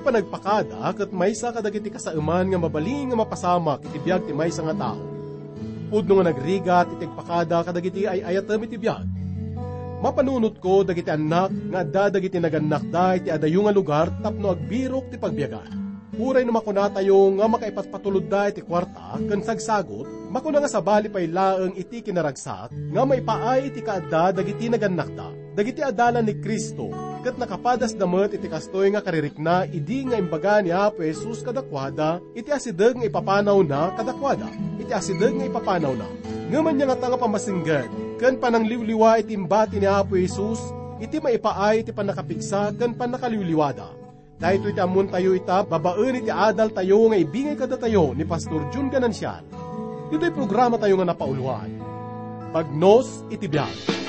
panagpakada kat maysa kadagiti kasauman nga mabaling nga mapasamak iti ti maysa nga tao. Pudno nga nagrigat iti pakada kadagiti ay ayatem iti biyag. Mapanunot ko dagiti anak nga adda dagiti naganak da iti adayo nga lugar tapno agbirok ti pagbiyagan. Uray no makuna tayo nga makaipatpatulod da iti kwarta ken sagsagot makuna nga sabali pay laeng iti kinaragsak nga maipaay iti kaadda dagiti naganak da. Dagiti adalan ni Kristo ket nakapadas damet iti kastoy nga karirikna idi nga imbaga ni Apo Jesus kadakwada iti asideg nga ipapanaw na kadakwada iti asideg nga ipapanaw na. Ngaman niya nga tanga pamasinggan ken panangliwliwa iti imbati ni Apo Jesus, iti maipaay iti panakapigsa ken panakaliwliwada. Dahito iti amun tayo ita, babaen iti adal tayo nga ibingay kada tayo ni Pastor Jun Ganancial. Ito'y programa tayo nga napauluan. Pagnos iti biyag.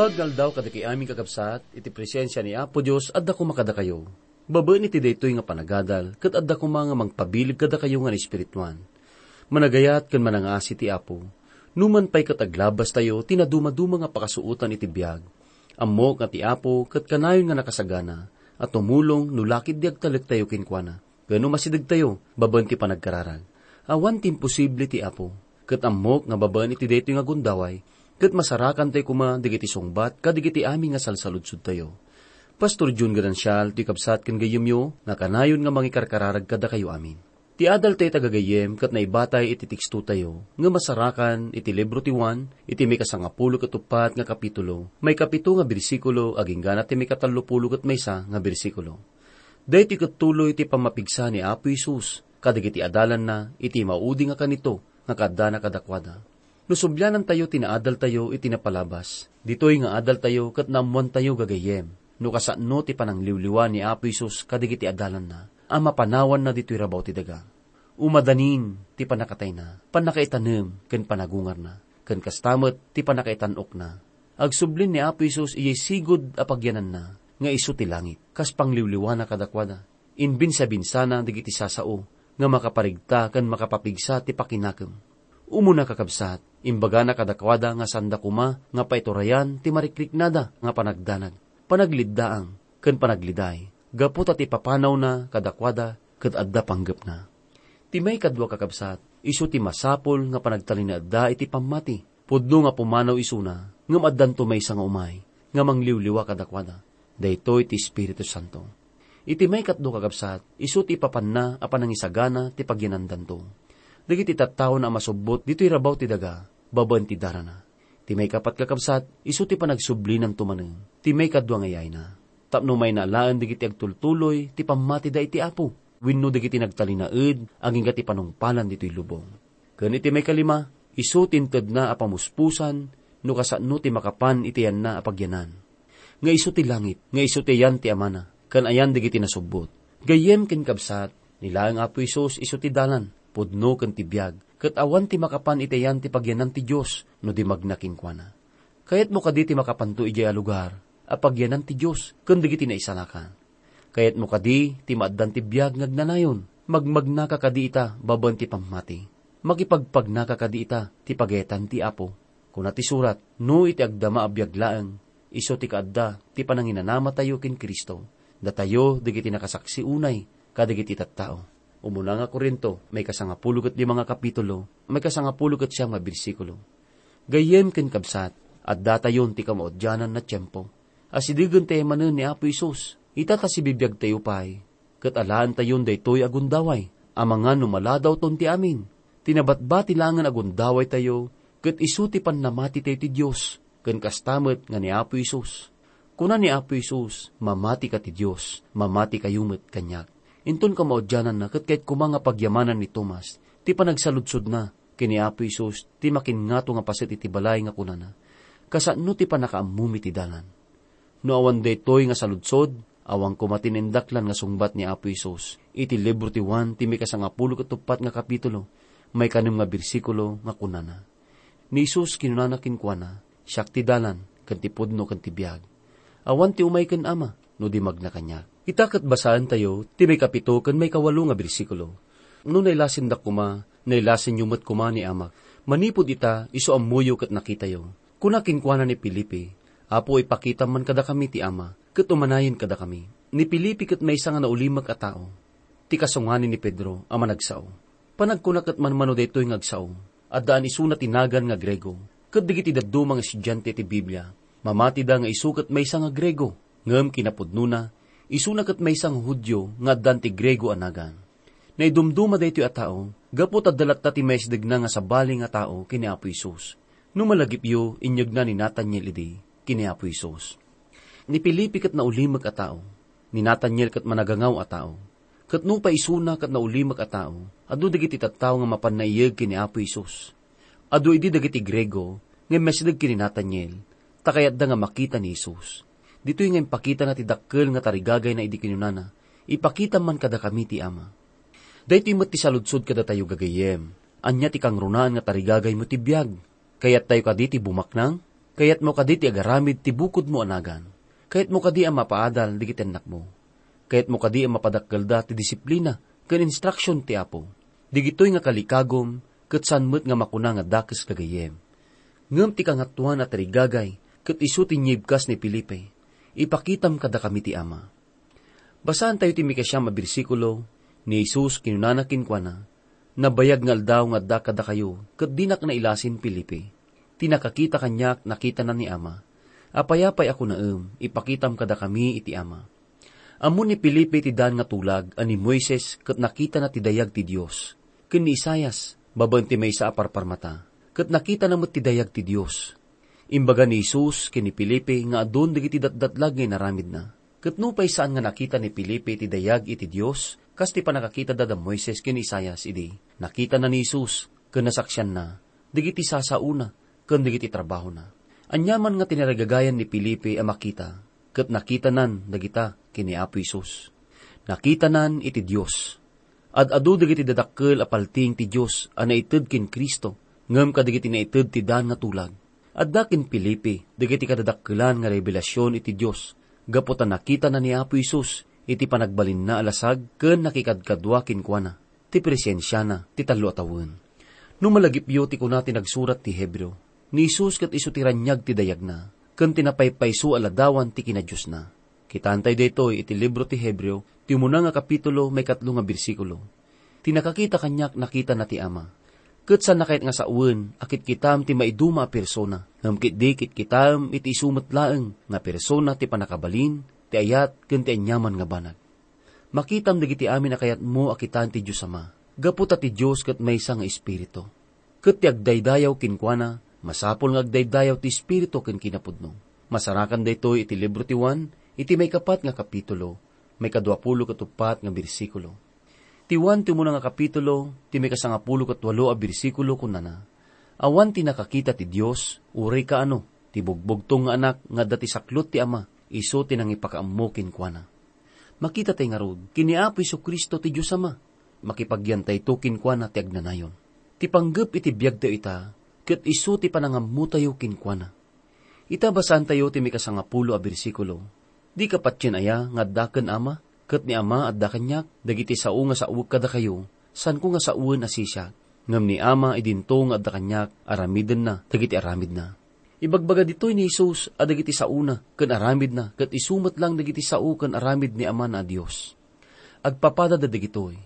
Limbag daw kada kay aming kakabsat, iti presensya ni Apo Diyos, adda ko makada kayo. Babaan iti daytoy nga panagadal, kat adda ko mga mangpabilib kada kayo nga ni Espirituan. Managayat kan manangasi ti Apo. Numan pa'y kataglabas tayo, tinaduma-duma nga pakasuutan iti biyag. Ammo nga ti Apo, kat kanayon nga nakasagana, at tumulong nulakid diag talik tayo kinkwana. Gano masidag tayo, baban ti panagkararag. Awan ti imposible ti Apo, kat ammok nga babaan iti daytoy nga gundaway, kat masarakan tayo kuma digiti sungbat, kadigiti aming nga salsaludsud tayo. Pastor Jun Ganancial, ti kapsat ken gayem yo, nga kanayon nga mangikarkararag kada kayo amin. Ti adal tayo tagagayem kat naibatay iti tiksto tayo, nga masarakan iti libro ti Juan, iti may kasangapulo katupat nga kapitulo, may kapito nga bersikulo, aging ganat ti may katalupulo kat maysa nga bersikulo. Dahil ti katuloy ti pamapigsa ni Apo Isus, kadag iti adalan na, iti maudi nga kanito, nga kada na kadakwada. Nusubyanan tayo tinaadal tayo iti napalabas. Dito'y nga adal tayo kat namuan tayo gagayem. No kasano ti panangliwliwa ni Apo Isus kadig iti adalan na ang mapanawan na dito'y rabaw ti daga. Umadanin ti panakatay na, panakaitanem, ken panagungar na, ken kastamot ti panakaitanok na. Agsublin ni Apo Isus iyay sigod apagyanan na, nga iso ti langit, kas pangliwliwa na kadakwada. Inbin sa binsana digiti sasao, nga makaparigta kan makapapigsa ti pakinakam. Umuna kakabsat, imbaga na kadakwada nga sanda kuma, nga paiturayan ti marikriknada nga panagdanag. Panagliddaang, ken panagliday, gapot at ipapanaw na kadakwada kat adda panggap na. Ti may kadwa kakabsat, iso ti masapol nga panagtalin na adda iti pamati. Pudno nga pumanaw isuna, ngam addan to may nga umay, nga mangliwliwa kadakwada. Daytoy ti Espiritu Santo. Iti may katdo kakabsat, iso ti papanna apan ang isagana ti pagyanandan to. Dagiti tattao na masubot, dito'y rabaw ti daga, baban ti darana. Ti may kapat kakabsat, iso ti panagsubli ng tumaneng, ti may kadwa ngayay na tapno may nalaan digiti agtultuloy, ti pamati da iti apo. Winno digiti nagtalinaed, ang ingati panungpalan dito'y lubong. Ganiti may kalima, isutin ted na apamuspusan, no kasano ti makapan iti yan na apagyanan. Nga iso ti langit, nga iso ti yan ti amana, kan ayan digiti nasubot. Gayem ken kabsat, nila ang apo isos iso ti dalan, pudno ken ti biag, kat awan ti makapan iti yan ti pagyanan ti Diyos, no di magnakin kwa na. Kayat mo kaditi makapanto ijay a lugar, apagyanan ti Diyos, kundi giti na isalakan. Kayat mo kadi, ti maaddan ti biyag ngagnanayon, magmagna ka kadi ita, baban ti pamati. Magipagpagna ka kadi ita, ti pagetan ti apo. Kuna ti surat, no iti agdama abiyag laeng, iso ti kaadda, ti pananginanama tayo kin Kristo. Datayo, digiti nakasaksi unay, kadigiti tattao. Umuna nga Korinto, may kasangapulugot di mga kapitulo, may kasangapulugot siya mga bersikulo. Gayem ken kabsat, at datayon ti kamaodyanan na tiyempo Asidigan tayo manan ni Apo Isus. Ita ta si bibiyag tayo pay. Kat alaan tayon daytoy agundaway. Amangan numaladaw ton ti amin. Tinabatbati langan agundaway tayo. Kat isuti pan namati tayo ti Diyos. Kan kastamet nga ni Apo Isus. Kuna ni Apo Isus, mamati ka ti Diyos. Mamati kayumet kanyak. Inton ka maudyanan na kat kahit kumanga pagyamanan ni Tomas. Ti panagsaludsod na kini Apo Isus. Ti makin nga nga pasit iti balay nga kunana. Kasano ti panakaamumi ti dalan No awan daytoy nga saludsod, awang kumatinindak nga sungbat ni Apo Isos. Iti libro ti Juan, ti may kasangapulo katupat nga kapitulo, may kanim nga bersikulo nga kunana. Ni Isos kinunana kinkwana, siyak ti dalan, kan ti pudno kan ti biyag. Awan ti umay kan ama, no di magna kanya. Itakat basahan tayo, ti may kapito kan may kawalo nga bersikulo. No nailasin dak kuma, nailasin yumat kuma ni ama. Manipod ita, iso amuyo kat nakita yo. Kuna kinkwana ni Pilipi, Apo ipakita man kada kami ti ama, kat umanayin kada kami. Ni Pilipi kat may nga naulimag a tao. Ti kasungani ni Pedro, ama nagsao. Panagkunak at manmano daytoy ngagsao. At daan isuna tinagan nga Grego. Kat digiti mga estudyante ti Biblia. Mamati da nga isukat may nga Grego. Ngam kinapudnuna, isuna kat may nga Hudyo nga dan ti Grego anagan. Naidumduma daytoy a tao, gapot at dalat ti mesdeg na nga sa baling nga tao kini Apo Isus. Numalagip yo, inyag na ni Nathaniel idi kini Apo Isos. Ni Pilipi kat na ulimag a tao, ni Nathaniel kat managangaw a tao, kat nung paisuna kat na ulimag a tao, adu dagiti tattao nga mapanayag kini Apo Isos. Adu idi dagiti Grego, nga mesidag kini Nathaniel, takayat da nga makita ni Isos. Dito yung ipakita nga ti dakkel nga tarigagay na idi kinunana, ipakita man kada kami ti Ama. Dahito yung ti saludsod kada tayo gagayem, anya ti kang runaan nga tarigagay mo ti biyag, kayat tayo kaditi bumaknang, Kayat mo kadi ti agaramid ti bukod mo anagan. Kayat mo kadi ang mapaadal di kitenak mo. Kayat mo kadi ang mapadakgalda ti disiplina, kan instruction ti apo. Digitoy nga kalikagom, kat sanmet nga makuna nga dakes kagayem. Ngam ti kangatuan at rigagay, kat isu ti ni Pilipe. Ipakitam kada kami ti ama. Basahan tayo ti mikasya mabirsikulo, ni Jesus kinunanakin kwa na, nabayag nga aldaw nga da kada kayo, kat dinak na ilasin Pilipe tinakakita kanyak nakita na ni ama. Apayapay ako na um, ipakitam kada kami iti ama. Amo ni Pilipi ti dan nga tulag, ani Moises, kat nakita na ti dayag ti Dios. Ken ni Isayas, baban ti may sa aparparmata, kat nakita na mo ti dayag ti Dios. Imbaga ni Isus, ken ni Pilipi, nga adon dagiti datdatlag ngay naramid na. Kat nupay saan nga nakita ni Pilipi ti dayag iti Dios, kas ti panakakita da Moises ken Isayas idi. Nakita na ni Isus, ken nasaksyan na, digiti sasauna, ken digiti trabaho na. Anyaman nga tinaragagayan ni Pilipi a makita, kat nakita nan dagita kini Apo Isus. Nakita nan iti Dios. Ad adu dagiti dadakkel a palting ti Dios a naited kin Kristo, ngem kadagiti naited ti dan nga tulag. Adda kin Pilipi, dagiti kadadakkelan nga revelasyon iti Dios, gaputan nakita na ni Apo Isus iti panagbalin na alasag ken nakikadkadwa kin kuana. Ti presensya na, ti talo atawon. Numalagipyo ti kuna tinagsurat ti Hebreo, ni Isus kat iso ti ranyag ti dayag na, ken tinapaypayso aladawan ti kinadiyos na. Kitantay daytoy iti libro ti Hebreo, ti umuna nga kapitulo may katlo nga bersikulo. Tinakakita kanyak nakita na ti Ama. Ket sa nakait nga sa uwen, akit kitam ti maiduma persona, ngam kit di kit kitam iti isumet laeng nga persona ti panakabalin, ti ayat ken ti anyaman nga banag. Makitam dagiti amin akayat mo akitan ti Diyos Ama. Gaputa ti Diyos ket maysa nga espiritu. Ket ti agdaydayaw kinkwana, masapol nga agdaydayaw ti espiritu ken kinapudno. Masarakan daytoy iti libro ti Juan, iti may kapat nga kapitulo, may kadwapulo katupat nga bersikulo. Ti Juan ti muna nga kapitulo, ti may kasangapulo katwalo a bersikulo kunana. Awan ti nakakita ti Dios, uray ka ano, ti bugbugtong nga anak nga dati saklot ti ama, iso ti nang ipakaammo kinkwana. Makita tay nga rod, kiniapo iso Kristo ti Diyos Ama. Makipagyantay to kinkwana ti agnanayon. Ti panggap iti biyag tayo ita, ket iso ti panangamu tayo kinkwana. Ita basan tayo ti mikasangapulo a bersikulo. Di kapatyan aya nga daken ama, ket ni ama at dakanyak, dagiti sao nga sauwag kada kayo, san ko nga sauwen asisya. Ngam ni ama idinto nga dakanyak, aramiden na, dagiti aramid na. Ibagbaga ditoy ni Jesus adagiti sauna, ken aramid na, ket isumat lang dagiti sao ken aramid ni Ama na Dios. Agpapada da dagitoy.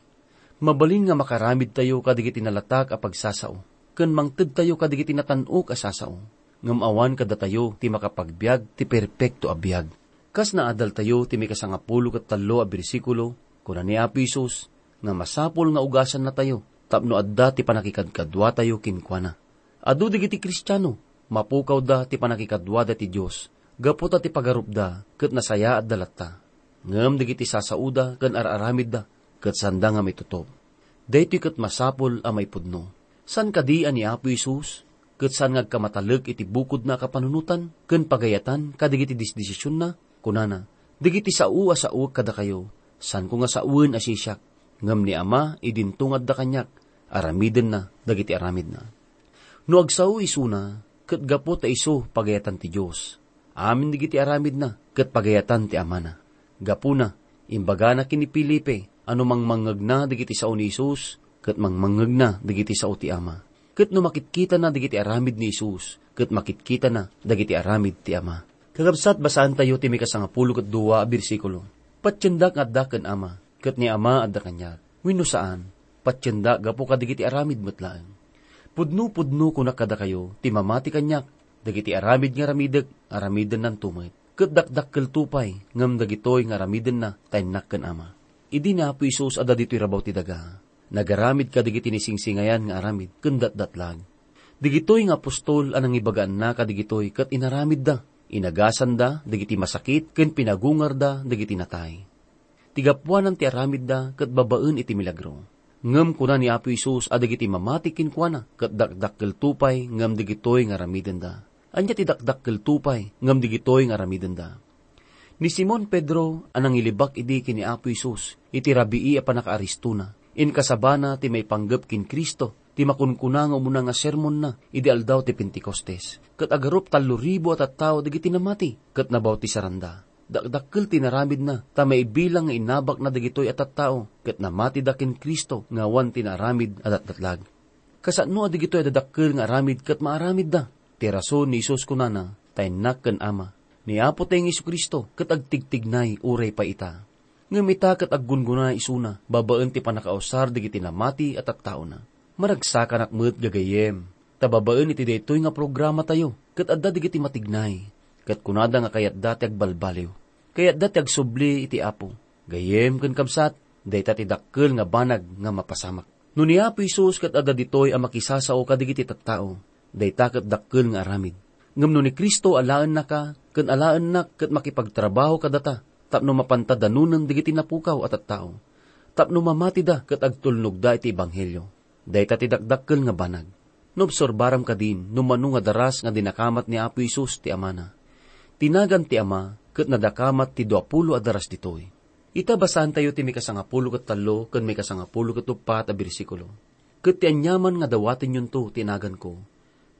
Mabalin nga makaramid tayo kadagiti nalatak a pagsasao, ken mangted tayo kadagiti natanok a sasao. Ngam awan kada tayo ti makapagbiag ti perpekto a biag. Kas naadal tayo ti may kasangapulo ket talo a bersikulo, kuna ni Apo Isus, nga masapol nga ugasan na tayo, tapno adda ti panakikadkadwa tayo kinkwana. Adu digiti Kristiyano, mapukaw da ti panakikadwa da ti Diyos, gaputa ti pagarup da, ket nasaya at dalatta. Ngam digiti sasauda, ken araramid da, ket sanda nga may tutob. Daytoy ket masapol a may pudno. San kadian ni Apo Isus, ket san ngagkamataleg iti bukod na kapanunutan, ken pagayatan kadigiti disdesisyon na, kunana, digiti sao a sao kada kayo, san ko nga sauen asisyak, ngam ni Ama idintungad da kanyak, aramiden na, dagiti aramid na. No agsaw isuna, ket gapo ta iso pagayatan ti Dios. Amin digiti aramid na, ket pagayatan ti Ama na. Gapo na, imbaga na kini Pilipe, ano mang mangag na digiti sao ni Isus, ket mang mangag na digiti sao ti Ama. Ket no makitkita na digiti aramid ni Isus, ket makitkita na dagiti aramid ti Ama. Kagabsat basaan tayo ti mikasangapulo ket duwa bersikulo. Patyendak adda ken Ama, ket ni Ama adda kanya. Wenno saan, patyenda gapo kadigiti aramid metlaan. Pudno-pudno kuna kada kayo, ti mamati kanyak, dagiti aramid nga ramidek, aramiden nan tumit. Ket dakdakkel tupay, ngam dagitoy nga aramiden na, taynak ken ama. Idi na po Isus ada dito'y rabaw ti daga. Nagaramid ka digiti ni singsingayan nga aramid, kendat datlag. Digitoy nga apostol anang ibagaan na kadigitoy ket inaramid da. Inagasan da, digiti masakit, ken pinagungar da, digiti natay. Tigapuanan ti aramid da, ket babaen iti milagro. Ngem kuna ni Apo Isus adagiti mamatikin kuana, ket dakdakkel tupay, ngem digitoy nga ramiden da. Anya ti dakdakkel tupay, ngem digitoy nga ramiden da. Ni Simon Pedro anang ilibak idi kini Apo Isus, iti rabii a panakaaristuna. In kasabana ti may panggap kin Kristo, ti makunkuna nga umuna nga sermon na, ideal daw ti Penticostes. Kat agarup talo ribo at at tao digiti namati, kat nabaw ti saranda. Dakdakkel tinaramid na, ta may bilang nga inabak na dagitoy at at tao, kat namati dakin Kristo, nga wan tinaramid at at datlag. Kasano adigitoy dadakkel nga aramid kat maaramid da, ti rason ni Isus kunana, taynak ken ama. Ni Apo tayong Isu Kristo, kat agtigtignay uray pa ita. Ngam ita kat aggungguna isuna, babaen ti panakausar digiti namati at at tao na. Maragsakan akmet gagayem. Tababaen iti daytoy nga programa tayo, kat adda digiti matignay. Kat kunada nga kayat dati agbalbaliw. Kayat dati agsubli iti apo. Gayem ken kabsat, dayta ti dakkel nga banag nga mapasamak. No ni Apo Isus kat ada ditoy ang makisasao kadigiti tattao, dayta kat dakkel nga aramid. Ngam no ni Kristo alaan na ka, ken alaan na kat makipagtrabaho kadata, tapno mapantadanunan digiti napukaw at tattao. Tapno mamati da kat agtulnog da iti ebanghelyo. Dayta ti dakdakkel nga banag. Nobsorbaram ka din, numano nga daras nga dinakamat ni Apo Isus ti amana. Tinagan ti ama, kat nadakamat ti duapulo a daras ditoy. Ita basan tayo ti may kasangapulo kat talo, kan may kasangapulo kat upat a bersikulo. Kat ti anyaman nga dawatin yun to, tinagan ko.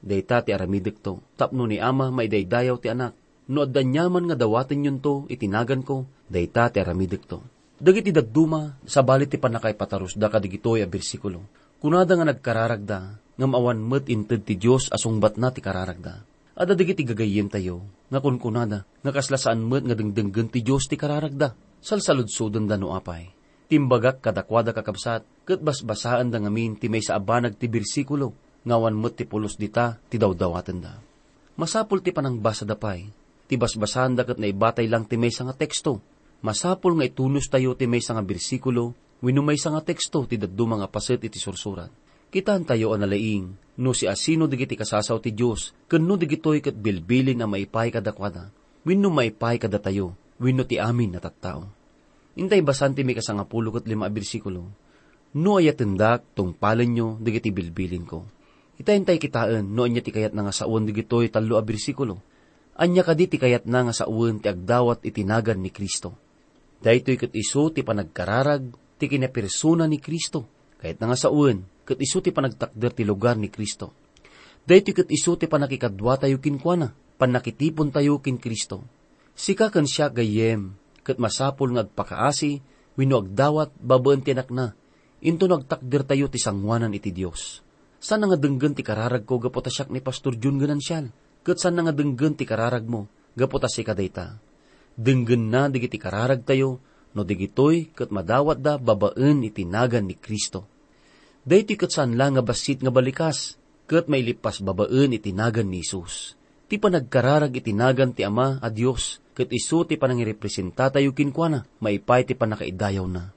Dayta ti aramidik to, tapno ni ama maidaydayaw ti anak. No addanyaman nga dawatin yun to, itinagan ko, dayta ti aramidik to. Dagiti dagduma, sa balit ti panakay patarus da kadigitoy a bersikulo. Kunada nga nagkararagda, nga maawan met inted ti Diyos asungbat na ti kararagda. Ada digiti gagayem tayo, nga kunkunada, nga kaslasaan met nga dengdenggen ti Diyos ti kararagda, salsaludsudon da no apay. Timbagak kadakwada kakabsat, kat basbasaan da ngamin ti may sa abanag ti bersikulo, ngawan met ti pulos dita, ti dawdawatan da. Masapul ti panang basa da pay, ti basbasan da kat naibatay lang ti may nga teksto, masapul nga itunos tayo ti may nga bersikulo, winumay sa nga teksto ti daddo mga paset iti sursurat. Kitaan tayo ang nalaing, no si asino digiti kasasaw ti Diyos, kano digitoy kat bilbilin na maipay kadakwada, wino maipay kada tayo, wino ti amin na tattao. Intay basan ti may kasangapulo kat lima bersikulo, no ayatendak tong palan nyo digiti bilbilin ko. Itayintay kitaan no anya ti kayat na nga saon digitoy talo a bersikulo. Anya kadi ti kayat na nga saon ti agdawat itinagan ni Kristo. Daytoy kat iso ti panagkararag ti kinapersona ni Kristo. Kahit na nga saon, kat iso ti panagtakder ti lugar ni Kristo. Dahito kat iso ti panakikadwa tayo kinkwana, panakitipon tayo kin Kristo. Sika kan siya gayem, kat masapol nga agpakaasi, wino agdawat, babaan ti anak na, into nagtakder tayo ti sangwanan iti Diyos. Sana nga denggan ti kararag ko gapota siyak ni Pastor Jun ganan siyal, kat sana nga denggan ti kararag mo, gapota si kadayta. Denggan na digiti kararag tayo, no digitoy kat madawat da babaan itinagan ni Kristo. Dahiti kat saan lang nga basit nga balikas, kat may lipas babaan itinagan ni Isus. Ti panagkararag itinagan ti Ama a Diyos, kat iso ti panangirepresenta tayo kinkwana, maipay ti panakaidayaw na.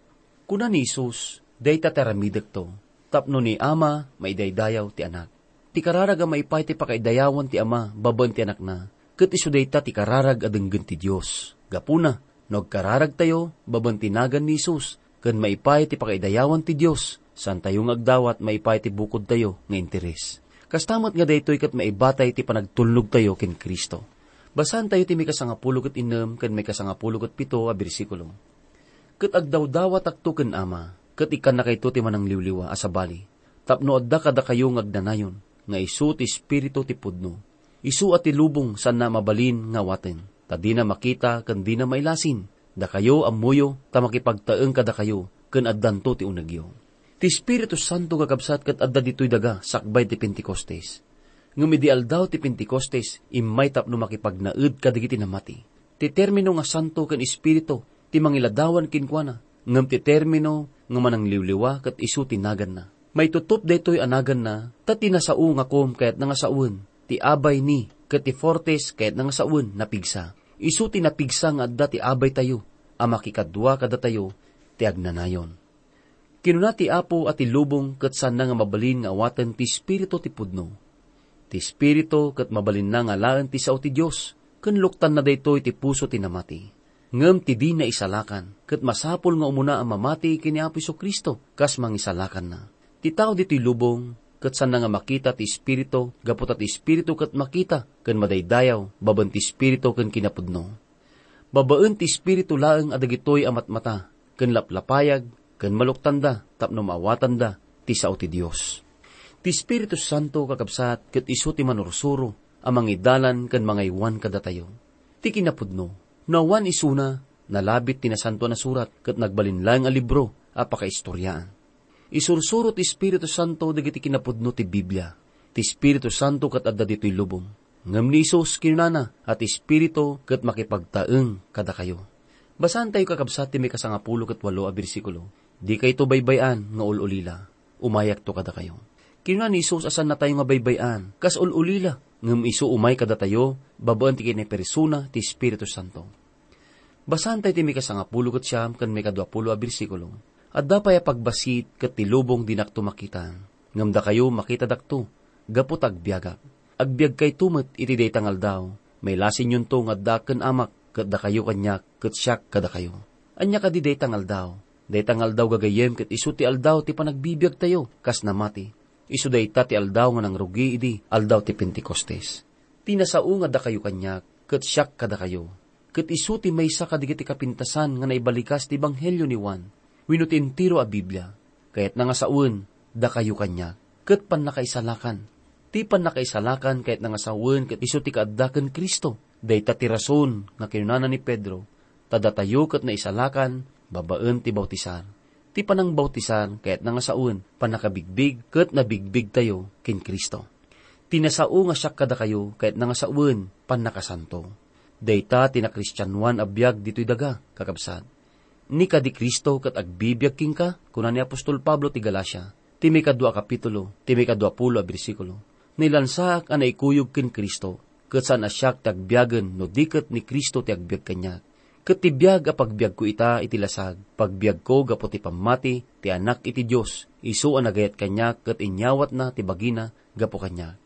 Kuna ni Isus, day tataramidag to, tapno ni Ama, maidaydayaw ti anak. Ti kararag a maipay ti pakaidayawan ti Ama, baban ti anak na, kat iso day ta ti kararag adenggan ti Diyos. Gapuna, nagkararag tayo, babantinagan ni Isus, kan maipay ti pakaidayawan ti Diyos, san tayo agdawat maipay ti bukod tayo nga interes. Kastamat nga daytoy kat maibatay ti panagtulnog tayo kin Kristo. Basan tayo ti may kasangapulo kat inem, kan may kasangapulo kat pito a bersikulo. Kat agdawdawat akto ken ama, kat ikan na kayto ti manang liwliwa asabali. Tapno adda kada kayo ngagdanayon, nga isu ti espiritu ti pudno. Isu at ilubong san na mabalin nga waten. Ta di na makita kan di na mailasin. Da kayo amuyo, ta makipagtaeng kada kayo, kan addanto ti unagyo. Ti Espiritu Santo kakabsat kat adda dito'y daga, sakbay ti Pentecostes. Ngumidial daw ti Pentecostes, imay tapno makipagnaed kadigiti namati. Ti termino nga santo kan Espiritu, ti mangiladawan kinkwana, ngam ti termino nga manang liwliwa kat isu tinagan na. May tutup deto'y anagan na, ta tinasao nga kom kayat nga saun, ti abay ni, kat ti fortes kayat nga saun, napigsa. Isu tinapigsa nga adda ti abay tayo, a makikadwa kada tayo, ti agnanayon. Kinuna ti apo at ilubong kat san na nga mabalin nga awatan ti spirito ti pudno. Ti spirito kat mabalin na nga laan ti sao ti Diyos, kanluktan na daytoy ti puso ti namati. Ngem ti di na isalakan, kat masapol nga umuna ang mamati kini Apo Kristo, kas mangisalakan na. Ti tao dito'y lubong, kat san nga makita ti espiritu, gapot at espiritu kat makita, kan madaydayaw, baban ti espiritu kan kinapudno. Babaan ti espiritu laeng adagitoy amat mata, kan laplapayag, kan maluktanda, tapno maawatanda, ti sao ti Diyos. Ti Espiritu Santo kakabsat, kat iso ti manursuro, amang idalan kan mga iwan kada tayo. Ti kinapudno, nawan isuna, nalabit ti nasanto na surat, kat nagbalinlang a libro, apakaistoryaan. Isursuro ti Espiritu Santo, dagiti kinapudno ti Biblia. Ti Espiritu Santo kat dito'y lubong. Ngam ni Isos kinana, at Espiritu kat makipagtaeng kada kayo. Basan tayo kakabsat ti may kasangapulo kat walo a bersikulo. Di kay to baybayan nga ululila. Umayak to kada kayo. Kinuha ni Isus asan na tayo nga baybayan. Kas ululila. Ngam iso umay kada tayo, babaan ti kini persona ti Espiritu Santo. Basan tayo ti may kasangapulo kat siyam kan may kadwapulo a bersikulo. At dapay pagbasit kat tilubong dinak tumakitan. Ngamda kayo makita dakto, gapot agbiagak. Agbiag kay tumet iti tangal daw. May lasin yun to nga daken amak kat da kayo kanyak kat siyak kada kayo. Anya ka di tangal daw. Tangal daw gagayem kat isu ti aldaw ti panagbibiag tayo kas namati. Isu day ta ti aldaw nga nang rugi idi aldaw ti Pentecostes. Tinasao nga da kayo kanyak kat siyak kada kayo. Kat isu ti maysa kadigiti kapintasan nga naibalikas ti Banghelyo ni Juan. Winutin tiro a Biblia. Kayat nga nga saun, da kayo kanya. Kat pan nakaisalakan. Ti pan nakaisalakan kahit nga saun kat isu ti kaaddaken Kristo. Day tatirason nga kinunana ni Pedro. Tadatayo kat na isalakan, babaen ti bautisar. Ti panang bautisar kahit nga saun, panakabigbig kat nabigbig tayo kin Kristo. Tinasao nga siya kada kayo kahit nga saun, pan nakasanto. Dayta tinakristiyanuan abiyag dito'y daga, kakabsat ni ka di Kristo kat agbibiyag king ka, kuna ni Apostol Pablo ti Galacia, ti may kapitulo, ti may pulo a bersikulo. Nilansak ang naikuyog kin Kristo, kat saan asyak ti agbiyagan no dikat ni Kristo ti agbiag kanya. Kat ti biyag a pagbiag ko ita iti lasag, pagbiag ko gapo ti pamati, ti anak iti Diyos, isu ang nagayat kanya kat inyawat na ti bagina gapo kanya.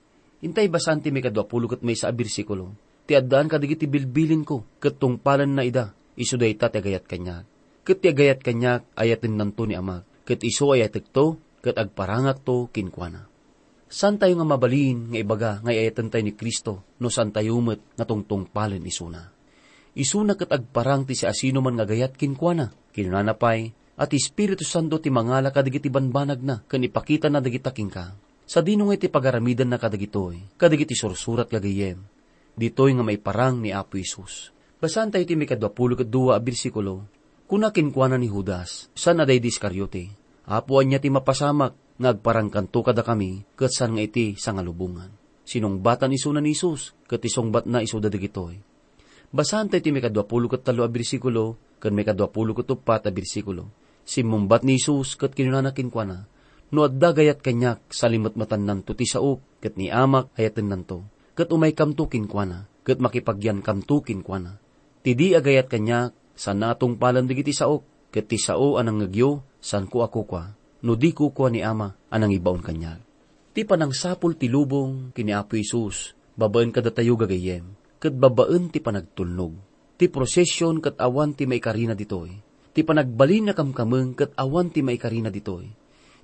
Intay basan ti may kadwa pulo kat may sa bersikulo, ti addaan kadigiti bilbilin ko, kat tungpalan na ida, isu day ta ti agayat kanya ket ti agayat kanyak ayatin nanto ni amak, ket iso ayatek to, ket agparangak to kinkwana. San tayo nga mabalin nga ibaga nga ayatan tayo ni Kristo no san tayo met nga tungtung palen isuna. Isuna ket agparang ti si asino man nga gayat kinkwana, kinunanapay, at Espiritu Santo ti mangala kadigiti banbanag na, kan ipakita na dagitaking ka. Sa dino nga iti pagaramidan na kadagitoy, kadigiti sursurat kagayem. Ditoy nga may parang ni Apo Isus. Basan tayo ti may kadwapulo kat duwa a bersikulo, kuna kinkwana ni Judas, san aday diskaryote. Apuan niya ti mapasamak, ngagparang kanto kada kami, kat san nga iti sa ngalubungan. Sinong batan iso na ni Isus, kat isong bat na iso dadigitoy. Basahan tayo ti may kadwapulo kat talo a bersikulo, kat may kadwapulo kat upat a. Simmumbat ni Isus, kat kinunana kinkwana, no adda gayat kanyak salimot matan nanto ti saok, kat ni amak ayaten nanto, kat umay kamto kinkwana, kat makipagyan kamto kinkwana. Tidi agayat kanyak, San natong palan digiti saok, ket ti sao anang ngagyo, san ko ako kwa, no di ko kwa ni ama, anang ibaon kanya. Ti panang sapul ti lubong, kini Apo Isus, babaen kada tayo gagayem, ket babaen ti panagtulnog. Ti prosesyon ket awan ti may karina ditoy. Ti panagbalin na kamkameng ket awan ti may karina ditoy.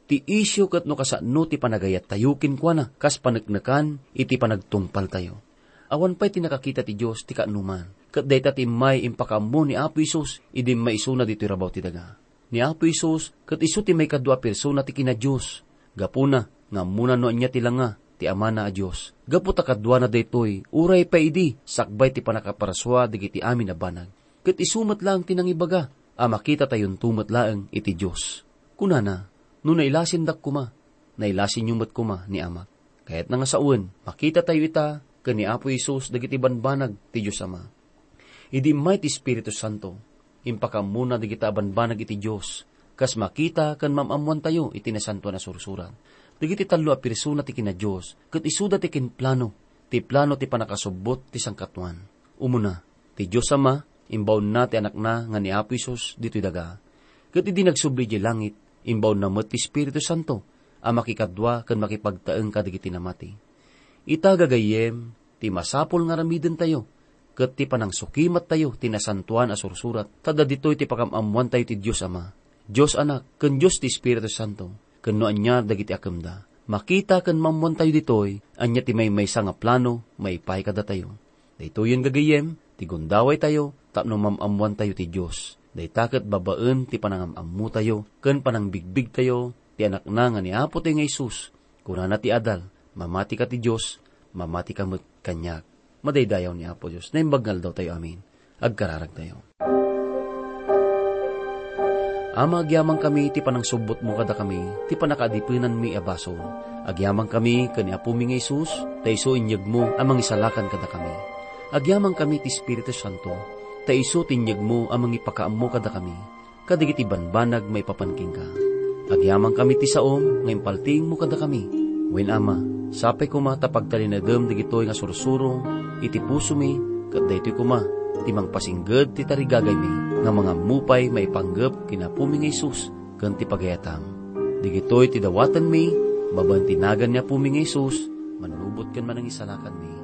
Ti isyo ket no kasano ti panagayat tayo kinkwana, kas panagnakan, iti panagtungpal tayo. Awan pa'y tinakakita ti Diyos ti kaanuman kat dayta ti may impakamo ni Apo Isus, idi may isuna dito rabaw ti daga. Ni Apo Isus, kat isu ti may kadwa persona ti kina Diyos. Gapuna, nga muna no anya ti langa, ti ama na a Diyos. Gapu ta kadwa na daytoy, uray pa idi, sakbay ti panakaparaswa digiti amin na banag. Kat isumat lang tinang ibaga, a makita tayon tumat laeng iti Diyos. Kunana, no nailasin dak kuma, nailasin yung mat kuma ni amak. Kaya't nga saun, makita tayo ita, kani Apo Isus dagiti banbanag ti Diyos Ama idi ti Espiritu Santo. Impakamuna di kita banbanag iti Diyos, kas makita kan mamamuan tayo iti nasanto na sursuran. Digiti talo a persona ti kina Diyos, kat isuda ti kin plano, ti plano ti panakasubot ti sangkatuan. Umuna, ti Diyos Ama, imbaw na ti anak na nga ni Apo Isos dito'y daga. Kat idi nagsubli di langit, imbaw na ti Espiritu Santo, a makikadwa kan makipagtaeng kadigiti namati. Ita gagayem, ti masapol nga ramiden tayo, ket ti panang sukimat tayo tinasantuan a sursurat tada ditoy ti pakamamuan tayo ti Dios Ama. Dios Anak ken Dios ti Espiritu Santo ken no anya dagiti akemda makita ken mamuan tayo ditoy anya ti may maysa nga plano may pay kada tayo daytoy gagayem ti gundaway tayo tapno mamamuan tayo ti Dios daytaket babaen ti panangamamu tayo ken panangbigbig tayo ti anak na nga ni Apo ti nga Isus. Kunana ti adal mamati ka ti Dios mamati ka met kanyak madaydayaw ni Apo Diyos. Naimbagal daw tayo amin. Agkararag tayo. Ama, agyamang kami, ti panang subot mo kada kami, ti panakadipinan mi abaso. Agyamang kami, kani Apo mi nga Isus, ta iso inyag mo, amang isalakan kada kami. Agyamang kami, ti Espiritu Santo, ta iso tinyag mo, amang ipakaam mo kada kami. Kadigiti banbanag may papanking ka. Agyamang kami ti saom, ngayon palting mo kada kami. Wen ama, sapay kuma tapagtalinagam digitoy nga sursurong, iti puso mi, kat daytoy kuma, timang pasingged ti tarigagay mi, nga mga mupay maipanggap kinapumi nga Isus, kan ti pagayatam. Digitoy ti dawatan mi, babantinagan niya pumi nga Isus, manubot kan manang isalakan mi.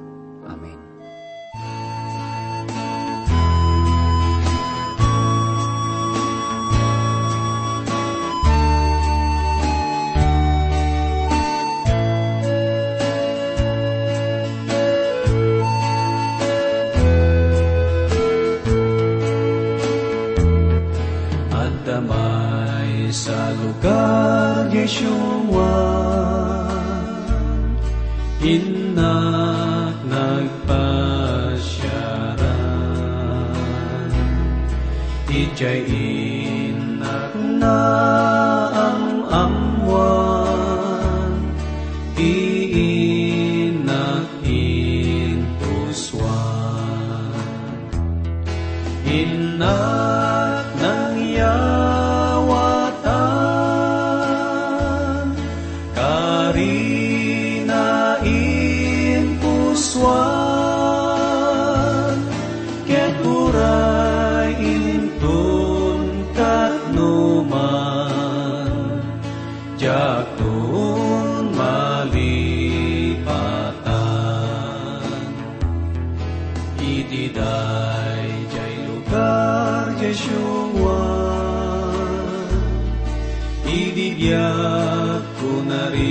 Inak nagpasyaran, Ijay malipatan. Itiday jay lugar Yeshua. Ibibiyag ko narigatan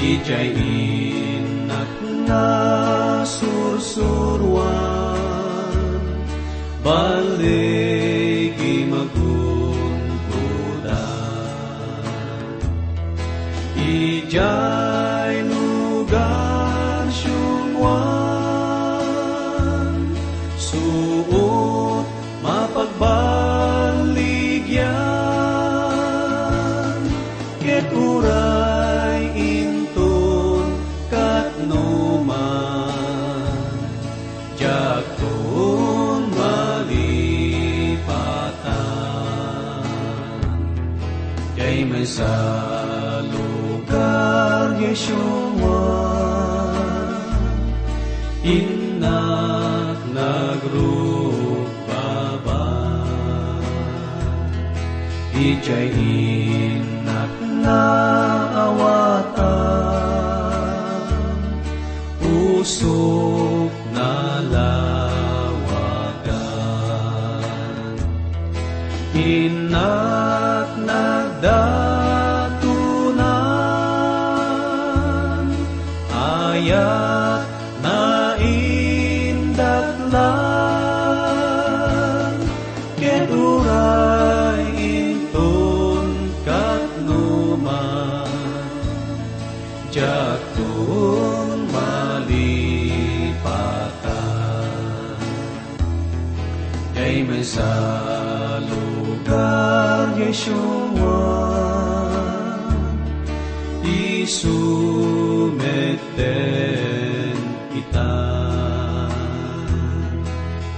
Ijay inak na sursurwan Baligi Ijay lugar syungwan Suot mapagbaligyan. Ket uray intun kat numan Jagtun malipatan. Kay may Yeshua Inak nagrubaba Ijay sa lugar Yeshua. Isumeten kita.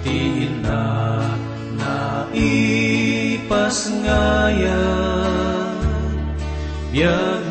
Tiinak na ipasngayan Biyag na